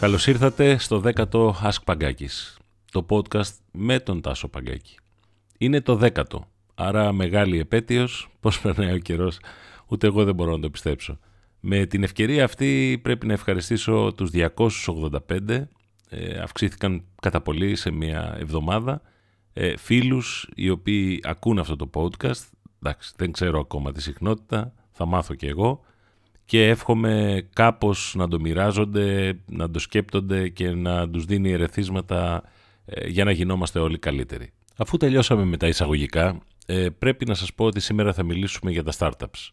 Καλώς ήρθατε στο 10ο Ask Παγκάκης, το podcast με τον Τάσο Παγκάκη. Είναι το 10ο, άρα μεγάλη επέτειος, πώς περνάει ο καιρός, ούτε εγώ δεν μπορώ να το πιστέψω. Με την ευκαιρία αυτή πρέπει να ευχαριστήσω τους 285, ε, αυξήθηκαν κατά πολύ σε μια εβδομάδα, ε, φίλους οι οποίοι ακούν αυτό το podcast, εντάξει δεν ξέρω ακόμα τη συχνότητα, θα μάθω και εγώ, και εύχομαι κάπως να το μοιράζονται, να το σκέπτονται και να τους δίνει ερεθίσματα ε, για να γινόμαστε όλοι καλύτεροι. Αφού τελειώσαμε με τα εισαγωγικά, ε, πρέπει να σας πω ότι σήμερα θα μιλήσουμε για τα startups,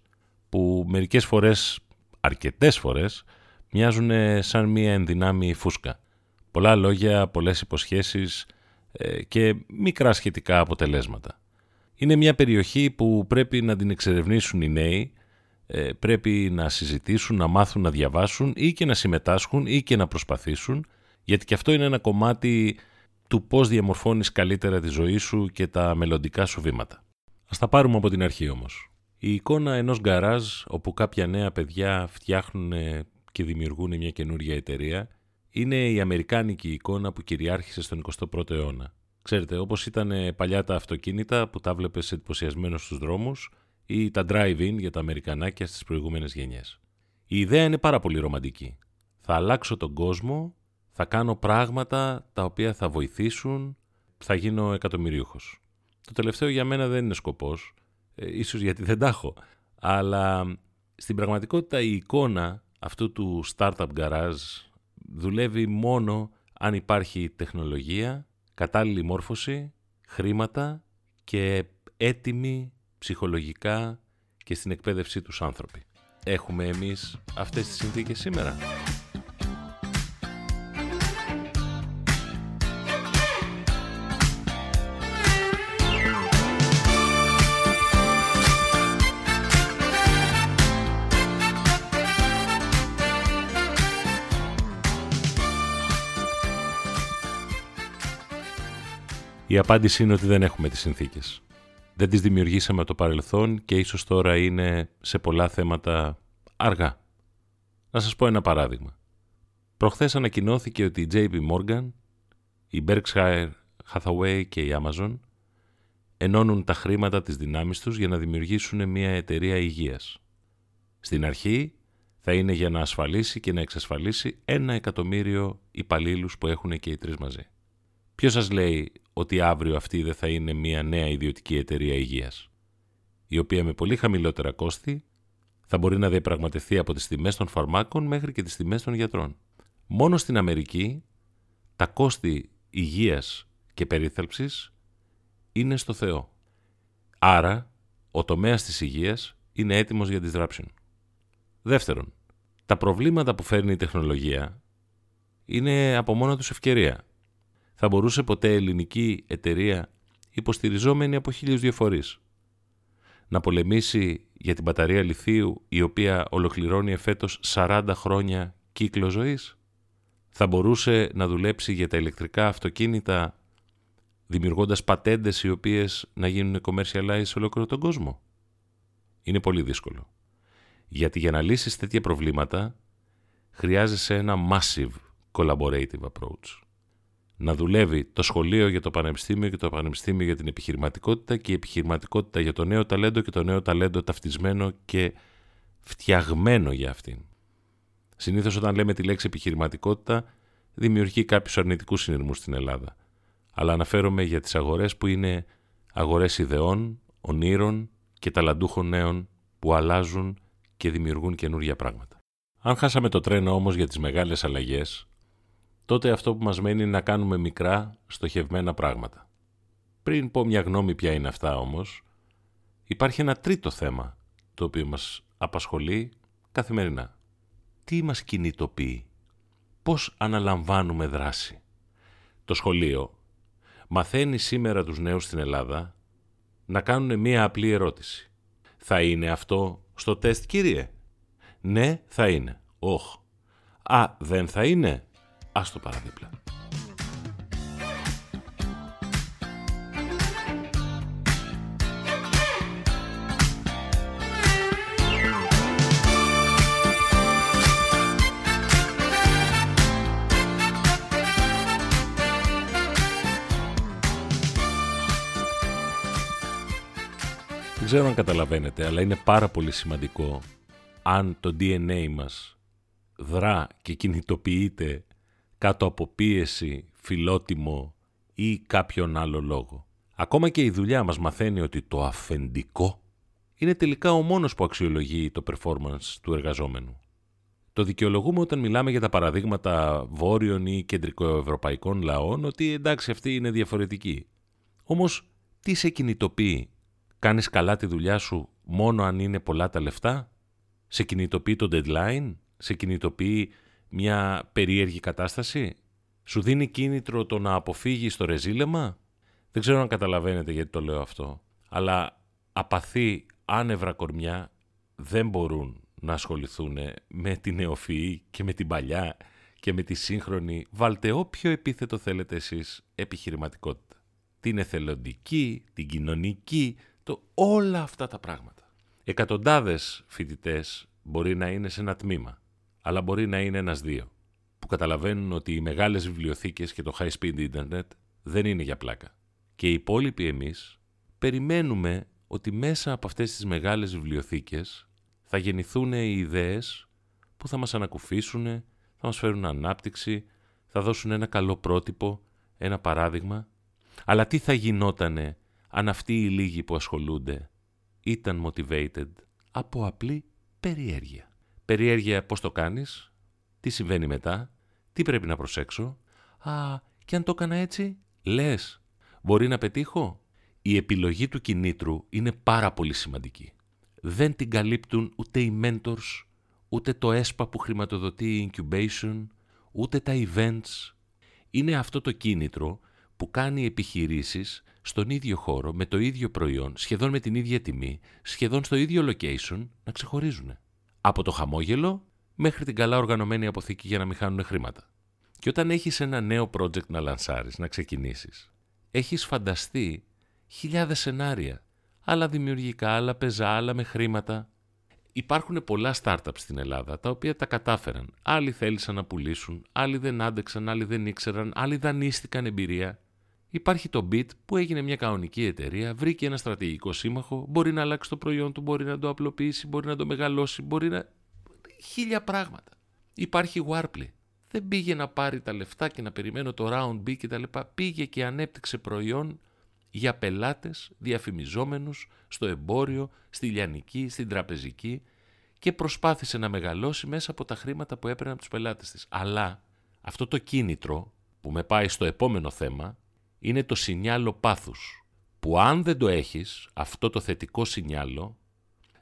που μερικές φορές, αρκετές φορές, μοιάζουν σαν μία ενδυνάμει φούσκα. Πολλά λόγια, πολλές υποσχέσεις ε, και μικρά σχετικά αποτελέσματα. Είναι μια περιοχή που πρέπει να την εξερευνήσουν οι νέοι, ε, πρέπει να συζητήσουν, να μάθουν να διαβάσουν ή και να συμμετάσχουν ή και να προσπαθήσουν, γιατί και αυτό είναι ένα κομμάτι του πώς διαμορφώνεις καλύτερα τη ζωή σου και τα μελλοντικά σου βήματα. Ας τα πάρουμε από την αρχή όμως. Η εικόνα ενός γκαράζ όπου κάποια νέα παιδιά φτιάχνουν και δημιουργούν μια καινούργια εταιρεία είναι η αμερικάνικη εικόνα που κυριάρχησε στον 21ο αιώνα. Ξέρετε, όπως ήταν παλιά τα αυτοκίνητα που τα βλέπεις εντυπωσιασμένο στους δρόμους ή τα drive-in για τα αμερικανάκια στις προηγούμενες γενιές. Η ιδέα είναι πάρα πολύ ρομαντική. Θα αλλάξω τον κόσμο, θα κάνω πράγματα τα οποία θα βοηθήσουν, θα γίνω εκατομμυρίουχος. Το τελευταίο για μένα δεν είναι σκοπός, ε, ίσως γιατί δεν τα έχω, αλλά στην πραγματικότητα η εικόνα αυτού του startup garage δουλεύει μόνο αν υπάρχει τεχνολογία, κατάλληλη μόρφωση, χρήματα και έτοιμοι ψυχολογικά και στην εκπαίδευσή τους άνθρωποι. Έχουμε εμείς αυτές τις συνθήκες σήμερα. Η απάντηση είναι ότι δεν έχουμε τις συνθήκες. Δεν τις δημιουργήσαμε το παρελθόν και ίσως τώρα είναι σε πολλά θέματα αργά. Να σας πω ένα παράδειγμα. Προχθές ανακοινώθηκε ότι η JP Morgan, η Berkshire Hathaway και η Amazon ενώνουν τα χρήματα της δυνάμεις τους για να δημιουργήσουν μια εταιρεία υγείας. Στην αρχή θα είναι για να ασφαλίσει και να εξασφαλίσει ένα εκατομμύριο υπαλλήλους που έχουν και οι τρεις μαζί. Ποιος σας λέει ότι αύριο αυτή δεν θα είναι μια νέα ιδιωτική εταιρεία υγείας, η οποία με πολύ χαμηλότερα κόστη θα μπορεί να διαπραγματευτεί από τις τιμές των φαρμάκων μέχρι και τις τιμές των γιατρών. Μόνο στην Αμερική τα κόστη υγείας και περίθαλψης είναι στο Θεό. Άρα, ο τομέας της υγείας είναι έτοιμος για disruption. Δεύτερον, τα προβλήματα που φέρνει η τεχνολογία είναι από μόνο τους ευκαιρία θα μπορούσε ποτέ ελληνική εταιρεία υποστηριζόμενη από χίλιους διαφορείς να πολεμήσει για την μπαταρία λιθίου η οποία ολοκληρώνει εφέτος 40 χρόνια κύκλο ζωής; Θα μπορούσε να δουλέψει για τα ηλεκτρικά αυτοκίνητα δημιουργώντας πατέντες οι οποίες να γίνουν commercialize σε ολόκληρο τον κόσμο; Είναι πολύ δύσκολο. Γιατί για να λύσεις τέτοια προβλήματα χρειάζεσαι ένα massive collaborative approach να δουλεύει το σχολείο για το πανεπιστήμιο και το πανεπιστήμιο για την επιχειρηματικότητα και η επιχειρηματικότητα για το νέο ταλέντο και το νέο ταλέντο ταυτισμένο και φτιαγμένο για αυτήν. Συνήθως όταν λέμε τη λέξη επιχειρηματικότητα δημιουργεί κάποιους αρνητικούς συνειρμού στην Ελλάδα. Αλλά αναφέρομαι για τις αγορές που είναι αγορές ιδεών, ονείρων και ταλαντούχων νέων που αλλάζουν και δημιουργούν καινούργια πράγματα. Αν χάσαμε το τρένο όμως για τις μεγάλες αλλαγές, τότε αυτό που μας μένει είναι να κάνουμε μικρά, στοχευμένα πράγματα. Πριν πω μια γνώμη ποια είναι αυτά όμως, υπάρχει ένα τρίτο θέμα το οποίο μας απασχολεί καθημερινά. Τι μας κινητοποιεί, πώς αναλαμβάνουμε δράση; Το σχολείο μαθαίνει σήμερα τους νέους στην Ελλάδα να κάνουν μία απλή ερώτηση. Θα είναι αυτό στο τεστ κύριε; Ναι, θα είναι. Όχ. Α, δεν θα είναι; Άστο παραδίπλα. Δεν ξέρω αν καταλαβαίνετε, αλλά είναι πάρα πολύ σημαντικό αν το DNA μας δρά και κινητοποιείται κάτω από πίεση, φιλότιμο ή κάποιον άλλο λόγο. Ακόμα και η δουλειά μας μαθαίνει ότι το αφεντικό είναι τελικά ο μόνος που αξιολογεί το performance του εργαζόμενου. Το δικαιολογούμε όταν μιλάμε για τα παραδείγματα βόρειων ή κεντρικοευρωπαϊκών λαών ότι εντάξει αυτή είναι διαφορετική. Όμως τι σε κινητοποιεί, κάνεις καλά τη δουλειά σου μόνο αν είναι πολλά τα λεφτά, σε κινητοποιεί το deadline, σε κινητοποιεί μια περίεργη κατάσταση, σου δίνει κίνητρο το να αποφύγεις το ρεζίλεμα; Δεν ξέρω αν καταλαβαίνετε γιατί το λέω αυτό, αλλά απαθή άνευρα κορμιά δεν μπορούν να ασχοληθούν με την νεοφυή και με την παλιά και με τη σύγχρονη, βάλτε όποιο επίθετο θέλετε εσείς, επιχειρηματικότητα. Την εθελοντική, την κοινωνική, το, όλα αυτά τα πράγματα. Εκατοντάδες φοιτητές μπορεί να είναι σε ένα τμήμα, αλλά μπορεί να είναι ένας-δύο, που καταλαβαίνουν ότι οι μεγάλες βιβλιοθήκες και το high-speed internet δεν είναι για πλάκα. Και οι υπόλοιποι εμείς περιμένουμε ότι μέσα από αυτές τις μεγάλες βιβλιοθήκες θα γεννηθούν οι ιδέες που θα μας ανακουφίσουν, θα μας φέρουν ανάπτυξη, θα δώσουν ένα καλό πρότυπο, ένα παράδειγμα. Αλλά τι θα γινότανε αν αυτοί οι λίγοι που ασχολούνται ήταν motivated από απλή περιέργεια; Περιέργεια πώς το κάνεις, τι συμβαίνει μετά, τι πρέπει να προσέξω. Α, και αν το έκανα έτσι, λες, μπορεί να πετύχω. Η επιλογή του κινήτρου είναι πάρα πολύ σημαντική δεν την καλύπτουν ούτε οι mentors, ούτε το ΕΣΠΑ που χρηματοδοτεί η incubation, ούτε τα events. Είναι αυτό το κίνητρο που κάνει επιχειρήσεις στον ίδιο χώρο, με το ίδιο προϊόν, σχεδόν με την ίδια τιμή, σχεδόν στο ίδιο location, να ξεχωρίζουν. Από το χαμόγελο μέχρι την καλά οργανωμένη αποθήκη για να μην χάνουν χρήματα. Και όταν έχεις ένα νέο project να λανσάρεις, να ξεκινήσεις, έχεις φανταστεί χιλιάδες σενάρια άλλα δημιουργικά, άλλα πεζά, άλλα με χρήματα. Υπάρχουν πολλά startups στην Ελλάδα τα οποία τα κατάφεραν. Άλλοι θέλησαν να πουλήσουν, άλλοι δεν άντεξαν, άλλοι δεν ήξεραν, άλλοι δανείστηκαν εμπειρία. Υπάρχει το Bit που έγινε μια κανονική εταιρεία, βρήκε ένα στρατηγικό σύμμαχο, μπορεί να αλλάξει το προϊόν του, μπορεί να το απλοποιήσει, μπορεί να το μεγαλώσει, μπορεί να. χίλια πράγματα. Υπάρχει Warply. Δεν πήγε να πάρει τα λεφτά και να περιμένω το round B κτλ. Πήγε και ανέπτυξε προϊόν για πελάτες διαφημιζόμενους στο εμπόριο, στη λιανική, στην τραπεζική και προσπάθησε να μεγαλώσει μέσα από τα χρήματα που έπαιρνε από τους πελάτες της. Αλλά αυτό το κίνητρο που με πάει στο επόμενο θέμα είναι το σινιάλο πάθους που αν δεν το έχεις, αυτό το θετικό σινιάλο,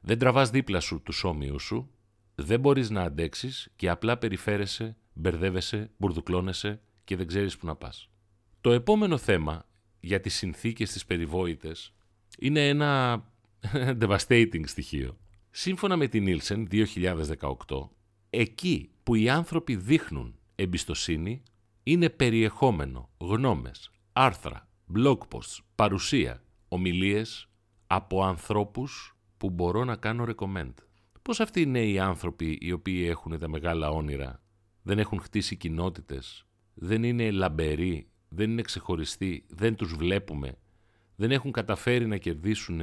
δεν τραβάς δίπλα σου τους όμοιους σου, δεν μπορείς να αντέξεις και απλά περιφέρεσαι, μπερδεύεσαι, μπουρδουκλώνεσαι και δεν ξέρεις που να πας. Το επόμενο θέμα για τις συνθήκες της περιβόητες είναι ένα devastating στοιχείο. Σύμφωνα με την Nielsen 2018, εκεί που οι άνθρωποι δείχνουν εμπιστοσύνη είναι περιεχόμενο, γνώμες, άρθρα, blog posts, παρουσία, ομιλίες από ανθρώπους που μπορώ να κάνω recommend. Πώς αυτοί είναι οι άνθρωποι οι οποίοι έχουν τα μεγάλα όνειρα, δεν έχουν χτίσει κοινότητες, δεν είναι λαμπεροί δεν είναι ξεχωριστοί, δεν τους βλέπουμε, δεν έχουν καταφέρει να κερδίσουν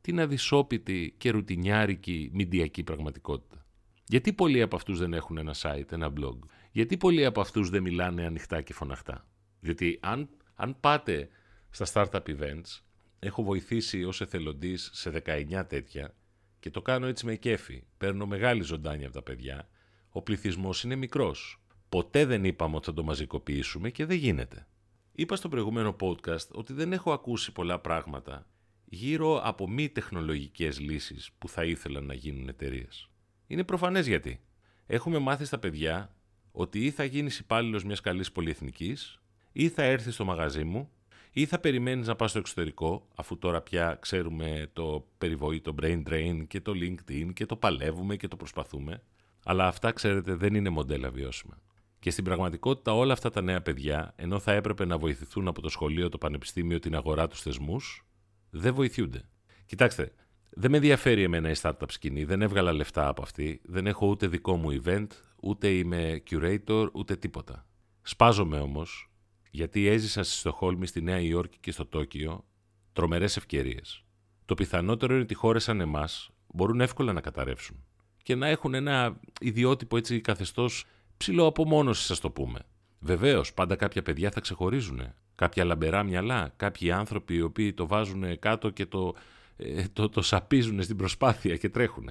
την αδυσόπιτη και ρουτινιάρικη μηντιακή πραγματικότητα; Γιατί πολλοί από αυτούς δεν έχουν ένα site, ένα blog; Γιατί πολλοί από αυτούς δεν μιλάνε ανοιχτά και φωναχτά; Διότι αν, αν πάτε στα startup events, έχω βοηθήσει ως εθελοντής σε 19 τέτοια και το κάνω έτσι με κέφι. Παίρνω μεγάλη ζωντάνια από τα παιδιά. Ο πληθυσμός είναι μικρός. Ποτέ δεν είπαμε ότι θα το μαζικοποιήσουμε και δεν γίνεται. Είπα στο προηγούμενο podcast ότι δεν έχω ακούσει πολλά πράγματα γύρω από μη τεχνολογικές λύσεις που θα ήθελαν να γίνουν εταιρείες. Είναι προφανές γιατί. Έχουμε μάθει στα παιδιά ότι ή θα γίνεις υπάλληλος μιας καλής πολυεθνικής ή θα έρθεις στο μαγαζί μου ή θα περιμένεις να πας στο εξωτερικό αφού τώρα πια ξέρουμε το περιβόητο brain drain και το LinkedIn και το παλεύουμε και το προσπαθούμε αλλά αυτά ξέρετε δεν είναι μοντέλα βιώσιμα. Και στην πραγματικότητα όλα αυτά τα νέα παιδιά, ενώ θα έπρεπε να βοηθηθούν από το σχολείο, το πανεπιστήμιο, την αγορά, τους θεσμούς, δεν βοηθούνται. Κοιτάξτε, δεν με ενδιαφέρει εμένα η startup σκηνή, δεν έβγαλα λεφτά από αυτή, δεν έχω ούτε δικό μου event, ούτε είμαι curator, ούτε τίποτα. Σπάζομαι όμως, γιατί έζησα στη Στοχόλμη, στη Νέα Υόρκη και στο Τόκιο τρομερές ευκαιρίες. το πιθανότερο είναι ότι χώρες σαν εμάς μπορούν εύκολα να καταρρεύσουν και να έχουν ένα ιδιότυπο έτσι καθεστώς ψηλό απομόνωση, ας το πούμε. Βεβαίως, πάντα κάποια παιδιά θα ξεχωρίζουν. Κάποια λαμπερά μυαλά, κάποιοι άνθρωποι οι οποίοι το βάζουν κάτω και το, ε, το, το σαπίζουν στην προσπάθεια και τρέχουν.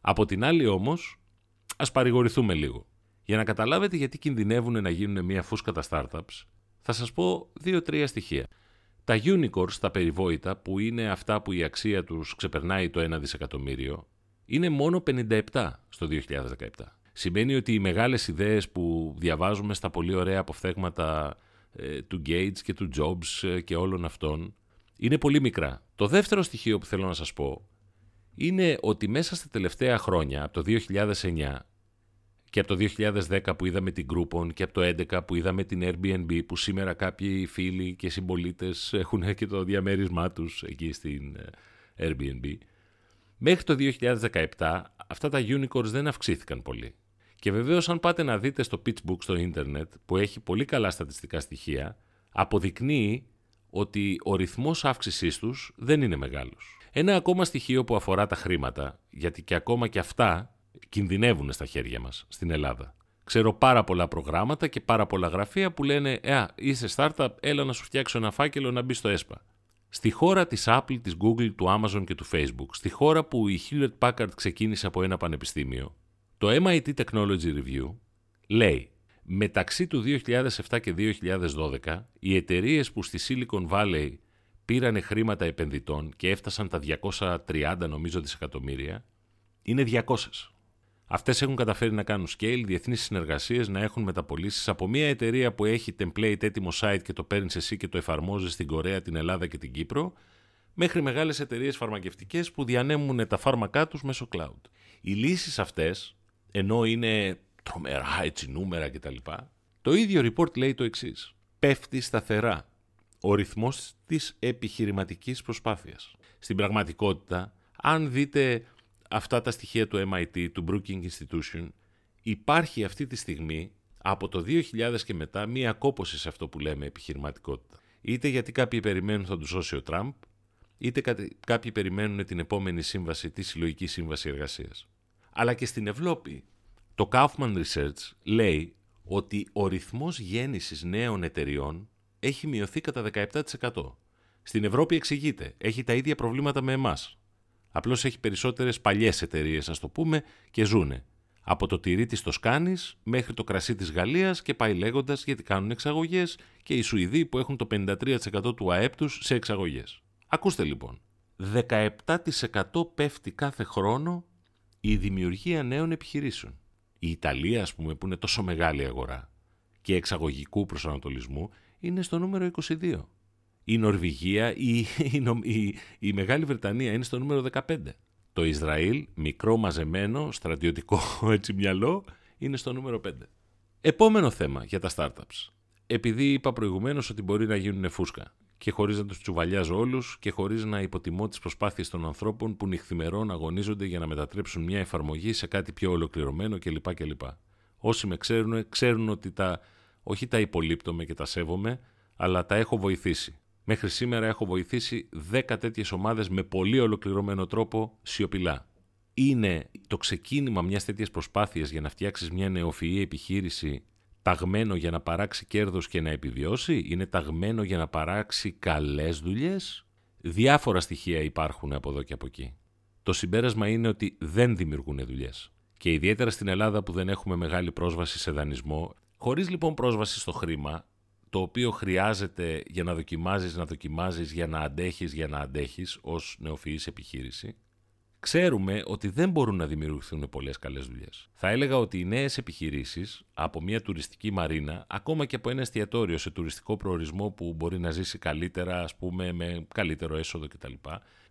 Από την άλλη όμως, ας παρηγορηθούμε λίγο. Για να καταλάβετε γιατί κινδυνεύουν να γίνουν μια φούσκα τα startups, θα σας πω δύο-τρία στοιχεία. Τα unicorns, τα περιβόητα, που είναι αυτά που η αξία τους ξεπερνάει το 1 δισεκατομμύριο, είναι μόνο 57 στο 2017. Σημαίνει ότι οι μεγάλες ιδέες που διαβάζουμε στα πολύ ωραία αποφθέγματα ε, του Gates και του Jobs ε, και όλων αυτών είναι πολύ μικρά. Το δεύτερο στοιχείο που θέλω να σας πω είναι ότι μέσα στα τελευταία χρόνια, από το 2009 και από το 2010 που είδαμε την Groupon και από το 2011 που είδαμε την Airbnb που σήμερα κάποιοι φίλοι και συμπολίτες έχουν και το διαμέρισμά τους εκεί στην ε, Airbnb Μέχρι το 2017 αυτά τα unicorns δεν αυξήθηκαν πολύ. Και βεβαίως αν πάτε να δείτε στο PitchBook στο ίντερνετ που έχει πολύ καλά στατιστικά στοιχεία, αποδεικνύει ότι ο ρυθμός αύξησής τους δεν είναι μεγάλος. Ένα ακόμα στοιχείο που αφορά τα χρήματα, γιατί και ακόμα και αυτά κινδυνεύουν στα χέρια μας στην Ελλάδα. Ξέρω πάρα πολλά προγράμματα και πάρα πολλά γραφεία που λένε «Ε, είσαι startup, έλα να σου φτιάξω ένα φάκελο να μπει στο ΕΣΠΑ». Στη χώρα της Apple, της Google, του Amazon και του Facebook, στη χώρα που η Hewlett Packard ξεκίνησε από ένα πανεπιστήμιο, το MIT Technology Review λέει μεταξύ του 2007 και 2012 οι εταιρείες που στη Silicon Valley πήρανε χρήματα επενδυτών και έφτασαν τα 230 νομίζω δισεκατομμύρια είναι 200. Αυτές έχουν καταφέρει να κάνουν scale, διεθνείς συνεργασίες, να έχουν μεταπολίσει από μια εταιρεία που έχει template έτοιμο site και το παίρνεις εσύ και το εφαρμόζεις στην Κορέα, την Ελλάδα και την Κύπρο, μέχρι μεγάλες εταιρείες φαρμακευτικές που διανέμουν τα φάρμακά τους μέσω cloud. Οι λύσεις αυτές, ενώ είναι τρομερά έτσι νούμερα κτλ., το ίδιο report λέει το εξής. Πέφτει σταθερά ο ρυθμός της επιχειρηματικής προσπάθειας. Στην πραγματικότητα, αν δείτε αυτά τα στοιχεία του MIT, του Brookings Institution, υπάρχει αυτή τη στιγμή από το 2000 και μετά μία κόπωση σε αυτό που λέμε επιχειρηματικότητα. Είτε γιατί κάποιοι περιμένουν θα τους σώσει ο Τραμπ, είτε κάποιοι περιμένουν την επόμενη σύμβαση, τη συλλογική σύμβαση εργασίας. Αλλά και στην Ευρώπη, το Kaufman Research λέει ότι ο ρυθμός γέννησης νέων εταιριών έχει μειωθεί κατά 17%. Στην Ευρώπη εξηγείται, έχει τα ίδια προβλήματα με εμάς. Απλώς έχει περισσότερες παλιές εταιρείες, ας το πούμε, και ζούνε. Από το τυρί της Τοσκάνης μέχρι το κρασί της Γαλλίας και πάει λέγοντας γιατί κάνουν εξαγωγές και οι Σουηδοί που έχουν το 53% του ΑΕΠ τους σε εξαγωγές. Ακούστε λοιπόν. 17% πέφτει κάθε χρόνο η δημιουργία νέων επιχειρήσεων. Η Ιταλία, ας πούμε, που είναι τόσο μεγάλη αγορά και εξαγωγικού προσανατολισμού, είναι στο νούμερο 22 η Νορβηγία, η, η, η, Μεγάλη Βρετανία είναι στο νούμερο 15. Το Ισραήλ, μικρό μαζεμένο, στρατιωτικό έτσι μυαλό, είναι στο νούμερο 5. Επόμενο θέμα για τα startups. Επειδή είπα προηγουμένως ότι μπορεί να γίνουν φούσκα και χωρίς να τους τσουβαλιάζω όλους και χωρίς να υποτιμώ τις προσπάθειες των ανθρώπων που νυχθημερών αγωνίζονται για να μετατρέψουν μια εφαρμογή σε κάτι πιο ολοκληρωμένο κλπ. κλπ. Όσοι με ξέρουν, ξέρουν ότι τα, όχι τα υπολείπτομαι και τα σέβομαι, αλλά τα έχω βοηθήσει. Μέχρι σήμερα έχω βοηθήσει 10 τέτοιες ομάδες με πολύ ολοκληρωμένο τρόπο σιωπηλά. Είναι το ξεκίνημα μιας τέτοιας προσπάθειας για να φτιάξεις μια νεοφυή επιχείρηση ταγμένο για να παράξει κέρδος και να επιβιώσει, είναι ταγμένο για να παράξει καλές δουλειές; Διάφορα στοιχεία υπάρχουν από εδώ και από εκεί. Το συμπέρασμα είναι ότι δεν δημιουργούν δουλειές. Και ιδιαίτερα στην Ελλάδα που δεν έχουμε μεγάλη πρόσβαση σε δανεισμό, χωρίς λοιπόν πρόσβαση στο χρήμα, το οποίο χρειάζεται για να δοκιμάζεις, να δοκιμάζεις, για να αντέχεις, για να αντέχεις ως νεοφυής επιχείρηση, ξέρουμε ότι δεν μπορούν να δημιουργηθούν πολλές καλές δουλειές. Θα έλεγα ότι οι νέες επιχειρήσεις από μια τουριστική μαρίνα, ακόμα και από ένα εστιατόριο σε τουριστικό προορισμό που μπορεί να ζήσει καλύτερα, ας πούμε, με καλύτερο έσοδο κτλ.,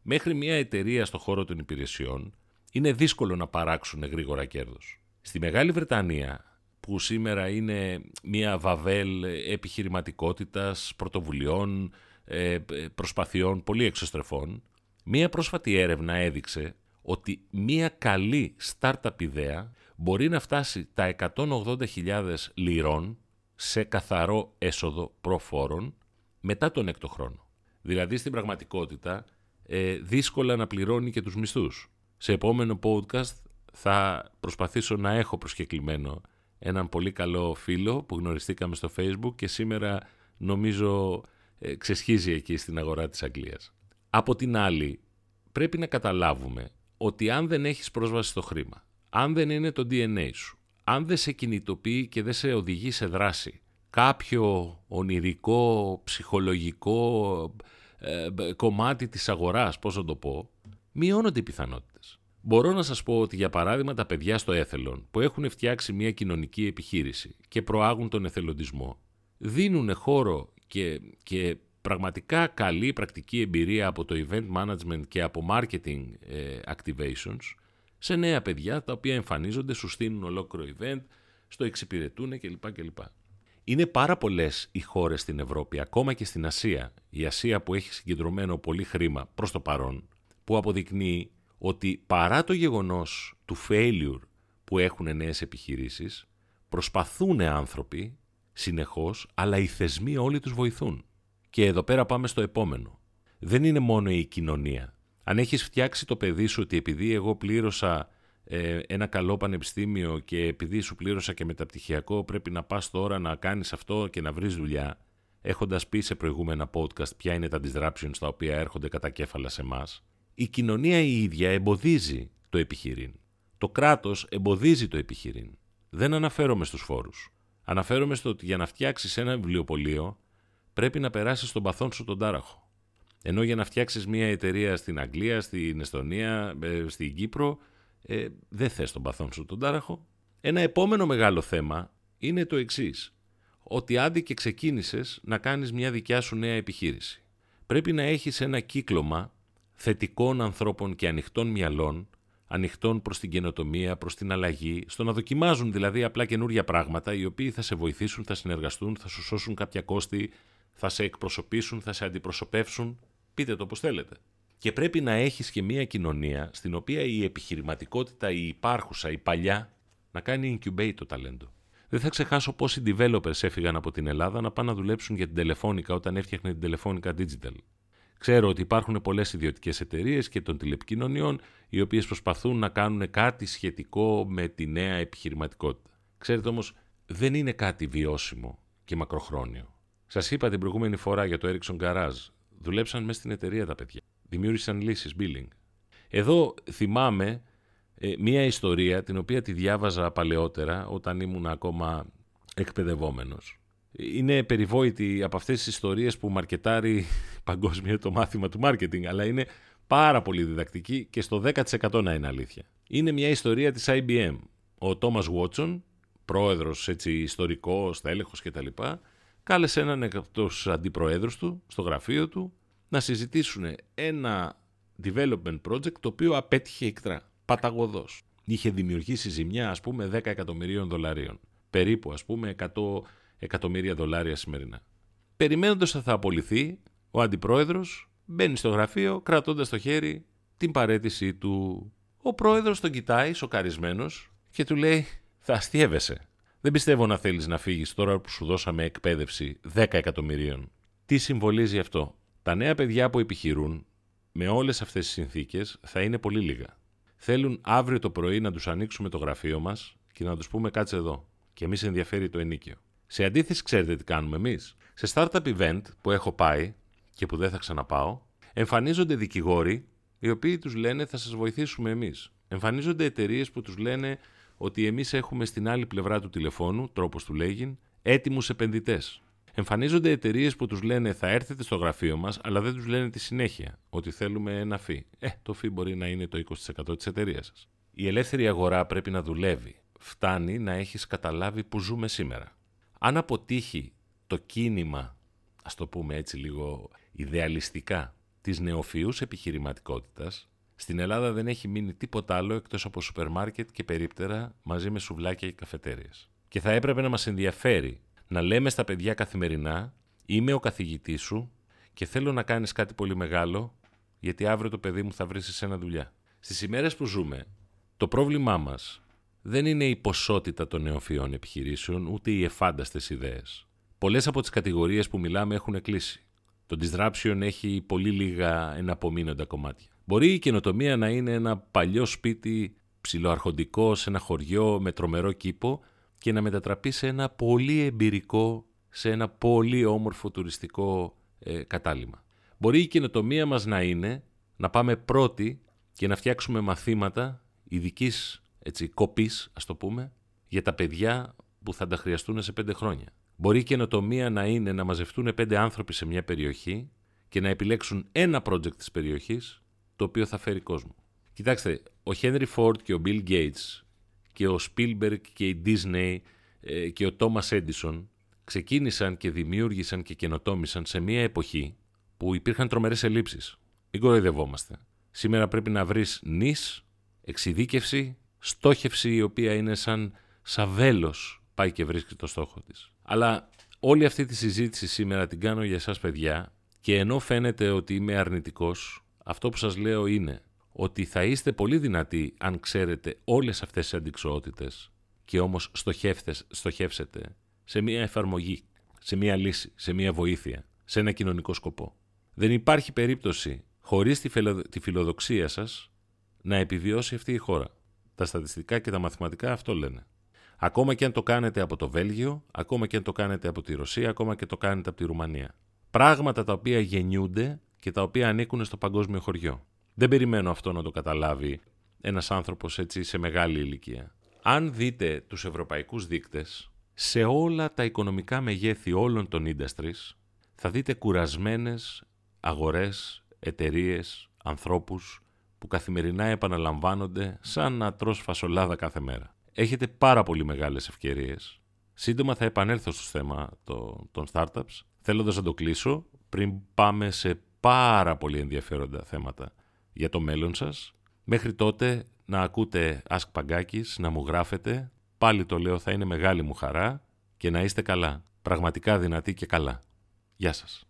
μέχρι μια εταιρεία στον χώρο των υπηρεσιών, είναι δύσκολο να παράξουν γρήγορα κέρδος. Στη Μεγάλη Βρετανία, που σήμερα είναι μια βαβέλ επιχειρηματικότητας, πρωτοβουλειών, ε, προσπαθειών πολύ εξωστρεφών, μια πρόσφατη έρευνα έδειξε ότι μια καλή startup ιδέα μπορεί να φτάσει τα 180.000 λιρών σε καθαρό έσοδο προφόρων μετά τον έκτο χρόνο. Δηλαδή στην πραγματικότητα ε, δύσκολα να πληρώνει και τους μισθούς. Σε επόμενο podcast θα προσπαθήσω να έχω προσκεκλημένο έναν πολύ καλό φίλο που γνωριστήκαμε στο facebook και σήμερα νομίζω ε, ξεσχίζει εκεί στην αγορά της Αγγλίας. Από την άλλη, πρέπει να καταλάβουμε ότι αν δεν έχεις πρόσβαση στο χρήμα, αν δεν είναι το DNA σου, αν δεν σε κινητοποιεί και δεν σε οδηγεί σε δράση, κάποιο ονειρικό, ψυχολογικό ε, κομμάτι της αγοράς, πώς θα το πω, μειώνονται οι πιθανότητες. Μπορώ να σας πω ότι για παράδειγμα τα παιδιά στο έθελον που έχουν φτιάξει μια κοινωνική επιχείρηση και προάγουν τον εθελοντισμό, δίνουν χώρο και, και πραγματικά καλή πρακτική εμπειρία από το event management και από marketing ε, activations σε νέα παιδιά τα οποία εμφανίζονται, σου στείλουν ολόκληρο event, στο εξυπηρετούν κλπ. κλπ. Είναι πάρα πολλές οι χώρες στην Ευρώπη, ακόμα και στην Ασία, η Ασία που έχει συγκεντρωμένο πολύ χρήμα προς το παρόν, που αποδεικνύει ότι παρά το γεγονός του failure που έχουν νέες επιχειρήσεις, προσπαθούν άνθρωποι συνεχώς, αλλά οι θεσμοί όλοι τους βοηθούν. Και εδώ πέρα πάμε στο επόμενο. Δεν είναι μόνο η κοινωνία. Αν έχεις φτιάξει το παιδί σου ότι επειδή εγώ πλήρωσα ε, ένα καλό πανεπιστήμιο και επειδή σου πλήρωσα και μεταπτυχιακό πρέπει να πας τώρα να κάνεις αυτό και να βρεις δουλειά, έχοντας πει σε προηγούμενα podcast ποια είναι τα disruptions τα οποία έρχονται κατά κέφαλα σε εμά, η κοινωνία η ίδια εμποδίζει το επιχειρήν. Το κράτος εμποδίζει το επιχειρήν. Δεν αναφέρομαι στους φόρους. Αναφέρομαι στο ότι για να φτιάξεις ένα βιβλιοπωλείο πρέπει να περάσεις τον παθόν σου τον τάραχο. Ενώ για να φτιάξεις μια εταιρεία στην Αγγλία, στην Εστονία, ε, στην Κύπρο, ε, δεν θες τον παθόν σου τον τάραχο. Ένα επόμενο μεγάλο θέμα είναι το εξής. Ότι άντι και ξεκίνησες να κάνεις μια δικιά σου νέα επιχείρηση. Πρέπει να έχεις ένα κύκλωμα θετικών ανθρώπων και ανοιχτών μυαλών, ανοιχτών προς την καινοτομία, προς την αλλαγή, στο να δοκιμάζουν δηλαδή απλά καινούργια πράγματα, οι οποίοι θα σε βοηθήσουν, θα συνεργαστούν, θα σου σώσουν κάποια κόστη, θα σε εκπροσωπήσουν, θα σε αντιπροσωπεύσουν. Πείτε το όπως θέλετε. Και πρέπει να έχεις και μια κοινωνία στην οποία η επιχειρηματικότητα, η υπάρχουσα, η παλιά, να κάνει incubate το ταλέντο. Δεν θα ξεχάσω πόσοι developers έφυγαν από την Ελλάδα να πάνε να δουλέψουν για την τηλεφώνικα όταν έφτιαχνε την τηλεφώνικα digital. Ξέρω ότι υπάρχουν πολλές ιδιωτικές εταιρείες και των τηλεπικοινωνιών οι οποίες προσπαθούν να κάνουν κάτι σχετικό με τη νέα επιχειρηματικότητα. Ξέρετε όμως, δεν είναι κάτι βιώσιμο και μακροχρόνιο. Σας είπα την προηγούμενη φορά για το Ericsson Garage. Δουλέψαν μέσα στην εταιρεία τα παιδιά. Δημιούργησαν λύσεις, billing. Εδώ θυμάμαι ε, μία ιστορία την οποία τη διάβαζα παλαιότερα όταν ήμουν ακόμα εκπαιδευόμενος είναι περιβόητη από αυτές τις ιστορίες που μαρκετάρει παγκόσμια το μάθημα του μάρκετινγκ, αλλά είναι πάρα πολύ διδακτική και στο 10% να είναι αλήθεια. Είναι μια ιστορία της IBM. Ο Τόμας Βότσον, πρόεδρος έτσι, ιστορικός, τέλεχος κτλ. Κάλεσε έναν από τους αντιπροέδρους του στο γραφείο του να συζητήσουν ένα development project το οποίο απέτυχε εκτρά, παταγωδός. Είχε δημιουργήσει ζημιά ας πούμε 10 εκατομμυρίων δολαρίων. Περίπου ας πούμε 100 εκατομμύρια δολάρια σημερινά. Περιμένοντας ότι θα απολυθεί, ο αντιπρόεδρος μπαίνει στο γραφείο κρατώντας στο χέρι την παρέτησή του. Ο πρόεδρος τον κοιτάει σοκαρισμένος και του λέει «Θα αστείευεσαι. Δεν πιστεύω να θέλεις να φύγεις τώρα που σου δώσαμε εκπαίδευση 10 εκατομμυρίων». Τι συμβολίζει αυτό; Τα νέα παιδιά που επιχειρούν με όλες αυτές τις συνθήκες θα είναι πολύ λίγα. Θέλουν αύριο το πρωί να τους ανοίξουμε το γραφείο μας και να τους πούμε κάτσε εδώ και εμείς ενδιαφέρει το ενίκιο. Σε αντίθεση, ξέρετε τι κάνουμε εμείς. Σε startup event που έχω πάει και που δεν θα ξαναπάω, εμφανίζονται δικηγόροι οι οποίοι τους λένε θα σας βοηθήσουμε εμείς. Εμφανίζονται εταιρείες που τους λένε ότι εμείς έχουμε στην άλλη πλευρά του τηλεφώνου, τρόπος του λέγειν, έτοιμους επενδυτές. Εμφανίζονται εταιρείες που τους λένε θα έρθετε στο γραφείο μας, αλλά δεν τους λένε τη συνέχεια, ότι θέλουμε ένα φι. Ε, το φι μπορεί να είναι το 20% της εταιρείας σας. Η ελεύθερη αγορά πρέπει να δουλεύει. Φτάνει να έχεις καταλάβει που ζούμε σήμερα αν αποτύχει το κίνημα, ας το πούμε έτσι λίγο ιδεαλιστικά, της νεοφυούς επιχειρηματικότητας, στην Ελλάδα δεν έχει μείνει τίποτα άλλο εκτός από σούπερ μάρκετ και περίπτερα μαζί με σουβλάκια και καφετέριες. Και θα έπρεπε να μας ενδιαφέρει να λέμε στα παιδιά καθημερινά «Είμαι ο καθηγητής σου και θέλω να κάνεις κάτι πολύ μεγάλο γιατί αύριο το παιδί μου θα βρει σε ένα δουλειά». Στις ημέρες που ζούμε, το πρόβλημά μας δεν είναι η ποσότητα των νεοφυών επιχειρήσεων, ούτε οι εφάνταστες ιδέες. Πολλές από τις κατηγορίες που μιλάμε έχουν κλείσει. Το disruption έχει πολύ λίγα εναπομείνοντα κομμάτια. Μπορεί η καινοτομία να είναι ένα παλιό σπίτι ψηλοαρχοντικό σε ένα χωριό με τρομερό κήπο και να μετατραπεί σε ένα πολύ εμπειρικό, σε ένα πολύ όμορφο τουριστικό ε, κατάλημα. Μπορεί η καινοτομία μας να είναι να πάμε πρώτοι και να φτιάξουμε μαθήματα ειδικής έτσι, κοπής, ας το πούμε, για τα παιδιά που θα τα χρειαστούν σε πέντε χρόνια. Μπορεί η καινοτομία να είναι να μαζευτούν πέντε άνθρωποι σε μια περιοχή και να επιλέξουν ένα project της περιοχής το οποίο θα φέρει κόσμο. Κοιτάξτε, ο Henry Ford και ο Bill Gates και ο Spielberg και η Disney ε, και ο Thomas Edison ξεκίνησαν και δημιούργησαν και καινοτόμησαν σε μια εποχή που υπήρχαν τρομερές ελλείψεις. Μην κοροϊδευόμαστε. Σήμερα πρέπει να βρεις νης, εξειδίκευση, στόχευση η οποία είναι σαν σαβέλος πάει και βρίσκει το στόχο της. Αλλά όλη αυτή τη συζήτηση σήμερα την κάνω για εσάς παιδιά και ενώ φαίνεται ότι είμαι αρνητικός, αυτό που σας λέω είναι ότι θα είστε πολύ δυνατοί αν ξέρετε όλες αυτές τις αντικσοότητες και όμως στοχεύσετε σε μια εφαρμογή, σε μια λύση, σε μια βοήθεια, σε ένα κοινωνικό σκοπό. Δεν υπάρχει περίπτωση χωρίς τη φιλοδοξία σας να επιβιώσει αυτή η χώρα. Τα στατιστικά και τα μαθηματικά αυτό λένε. Ακόμα και αν το κάνετε από το Βέλγιο, ακόμα και αν το κάνετε από τη Ρωσία, ακόμα και το κάνετε από τη Ρουμανία. Πράγματα τα οποία γεννιούνται και τα οποία ανήκουν στο παγκόσμιο χωριό. Δεν περιμένω αυτό να το καταλάβει ένας άνθρωπος έτσι σε μεγάλη ηλικία. Αν δείτε τους ευρωπαϊκούς δείκτες, σε όλα τα οικονομικά μεγέθη όλων των industries, θα δείτε κουρασμένες αγορές, εταιρείες, ανθρώπους που καθημερινά επαναλαμβάνονται σαν να τρως φασολάδα κάθε μέρα. Έχετε πάρα πολύ μεγάλες ευκαιρίες. Σύντομα θα επανέλθω στο θέμα των startups, θέλοντας να το κλείσω πριν πάμε σε πάρα πολύ ενδιαφέροντα θέματα για το μέλλον σας. Μέχρι τότε να ακούτε Ask Παγκάκης, να μου γράφετε. Πάλι το λέω θα είναι μεγάλη μου χαρά και να είστε καλά. Πραγματικά δυνατοί και καλά. Γεια σας.